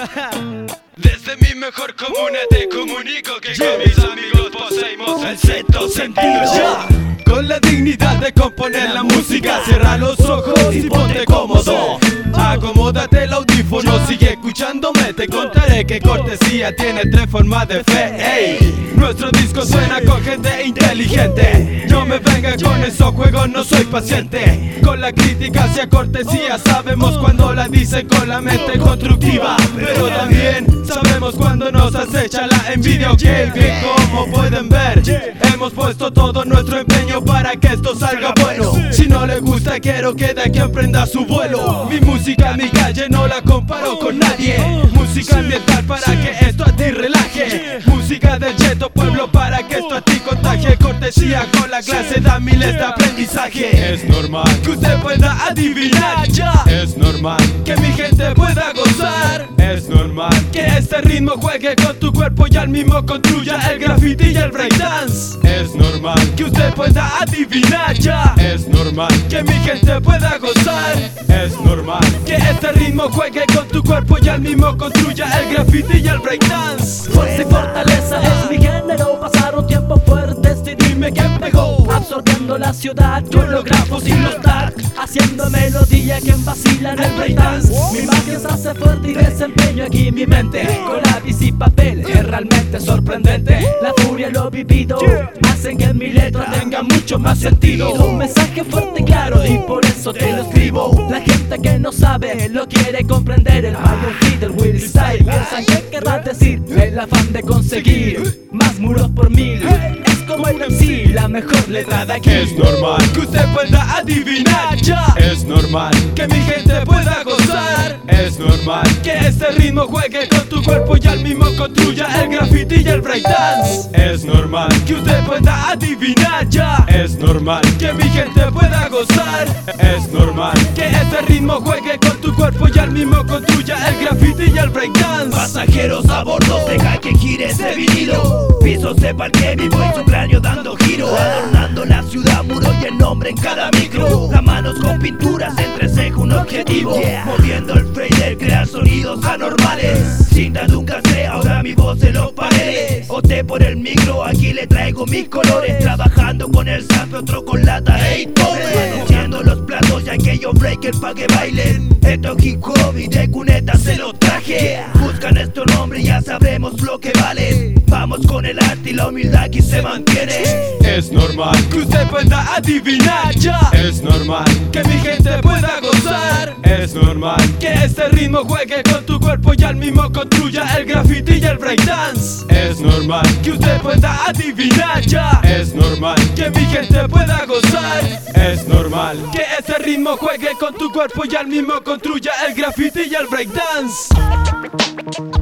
Desde mi mejor comuna te comunico que con mis amigos poseímos el sexto sentido ya. Con la dignidad de componer la música, cierra los ojos y ponte cómodo. Acomódate el audífono, sigue escuchándome. Te contaré que cortesía tiene tres formas de fe. Ey, nuestro disco suena con gente inteligente. No me con esos juegos, no soy paciente. Con la crítica hacia cortesía, sabemos cuando la dicen con la mente constructiva. Pero también sabemos cuando nos acecha la envidia. Ok, bien, como pueden ver, hemos puesto todo nuestro empeño para que esto salga bueno. Si no le gusta, quiero que de aquí emprenda su vuelo. Mi música, mi calle, no la comparo con nadie. Música ambiental para que esto a ti relaje. Música del cheto pueblo para que esto a ti contagie. Con la clase da miles de aprendizaje. Es normal, Que usted pueda adivinar ya. es normal, Que mi gente pueda gozar. es normal, Que este ritmo juegue con tu cuerpo y al mismo construya el graffiti y el breakdance. es normal, Que usted pueda adivinar ya. es normal, Que mi gente pueda gozar. es normal, Que este ritmo juegue con tu cuerpo y al mismo construya el graffiti y el breakdance. Fuerza y fortaleza ciudad con los grafos y los. Haciendo melodía que vacila en el breakdance. Mi magia se hace fuerte y desempeño aquí mi mente. Con lápiz y papel es realmente sorprendente. La furia, lo vivido hacen que mi letra tenga mucho más sentido. Un mensaje fuerte y claro y por eso te lo escribo. La gente que no sabe lo quiere comprender. El Mario Feed, el Willy Style. Piensan que querrá decir el afán de conseguir más muros por mil. Como MC, la mejor letra de aquí. es normal, Que usted pueda adivinar ya. es normal, Que mi gente pueda gozar. es normal, Que este ritmo juegue con tu cuerpo y al mismo construya el graffiti y el breakdance. es normal, Que usted pueda adivinar ya. es normal, Que mi gente pueda gozar. es normal, Que este ritmo juegue con tu cuerpo y al mismo construya el graffiti y el breakdance. Pasajeros a bordo, deja que gire ese vinilo. Pisos de parque vivo y su cráneo dando giro. Adornando la ciudad, muro y el nombre en cada micro. Las manos con pinturas, entre cejo un objetivo. Moviendo el fader, crear sonidos anormales. Cinta de un cassette, ahora mi voz en los paneles. Ote por el micro, aquí le traigo mis colores. Trabajando con el sample, otro con lata, hey, tome. Anunciando los platos y aquellos breakers pa' que bailen. Esto es hip hop y de cuneta se los traje. Busca nuestro nombre ya sabremos lo que vale. Vamos con el arte y la humildad que se mantiene. es normal, Que usted pueda adivinar ya. es normal, Que mi gente pueda gozar. es normal, Que este ritmo juegue con tu cuerpo y al mismo construya el graffiti y el breakdance. es normal, Que usted pueda adivinar ya. es normal, Que mi gente pueda gozar. es normal, Que este ritmo juegue con tu cuerpo y al mismo construya el graffiti y el breakdance. Thank you.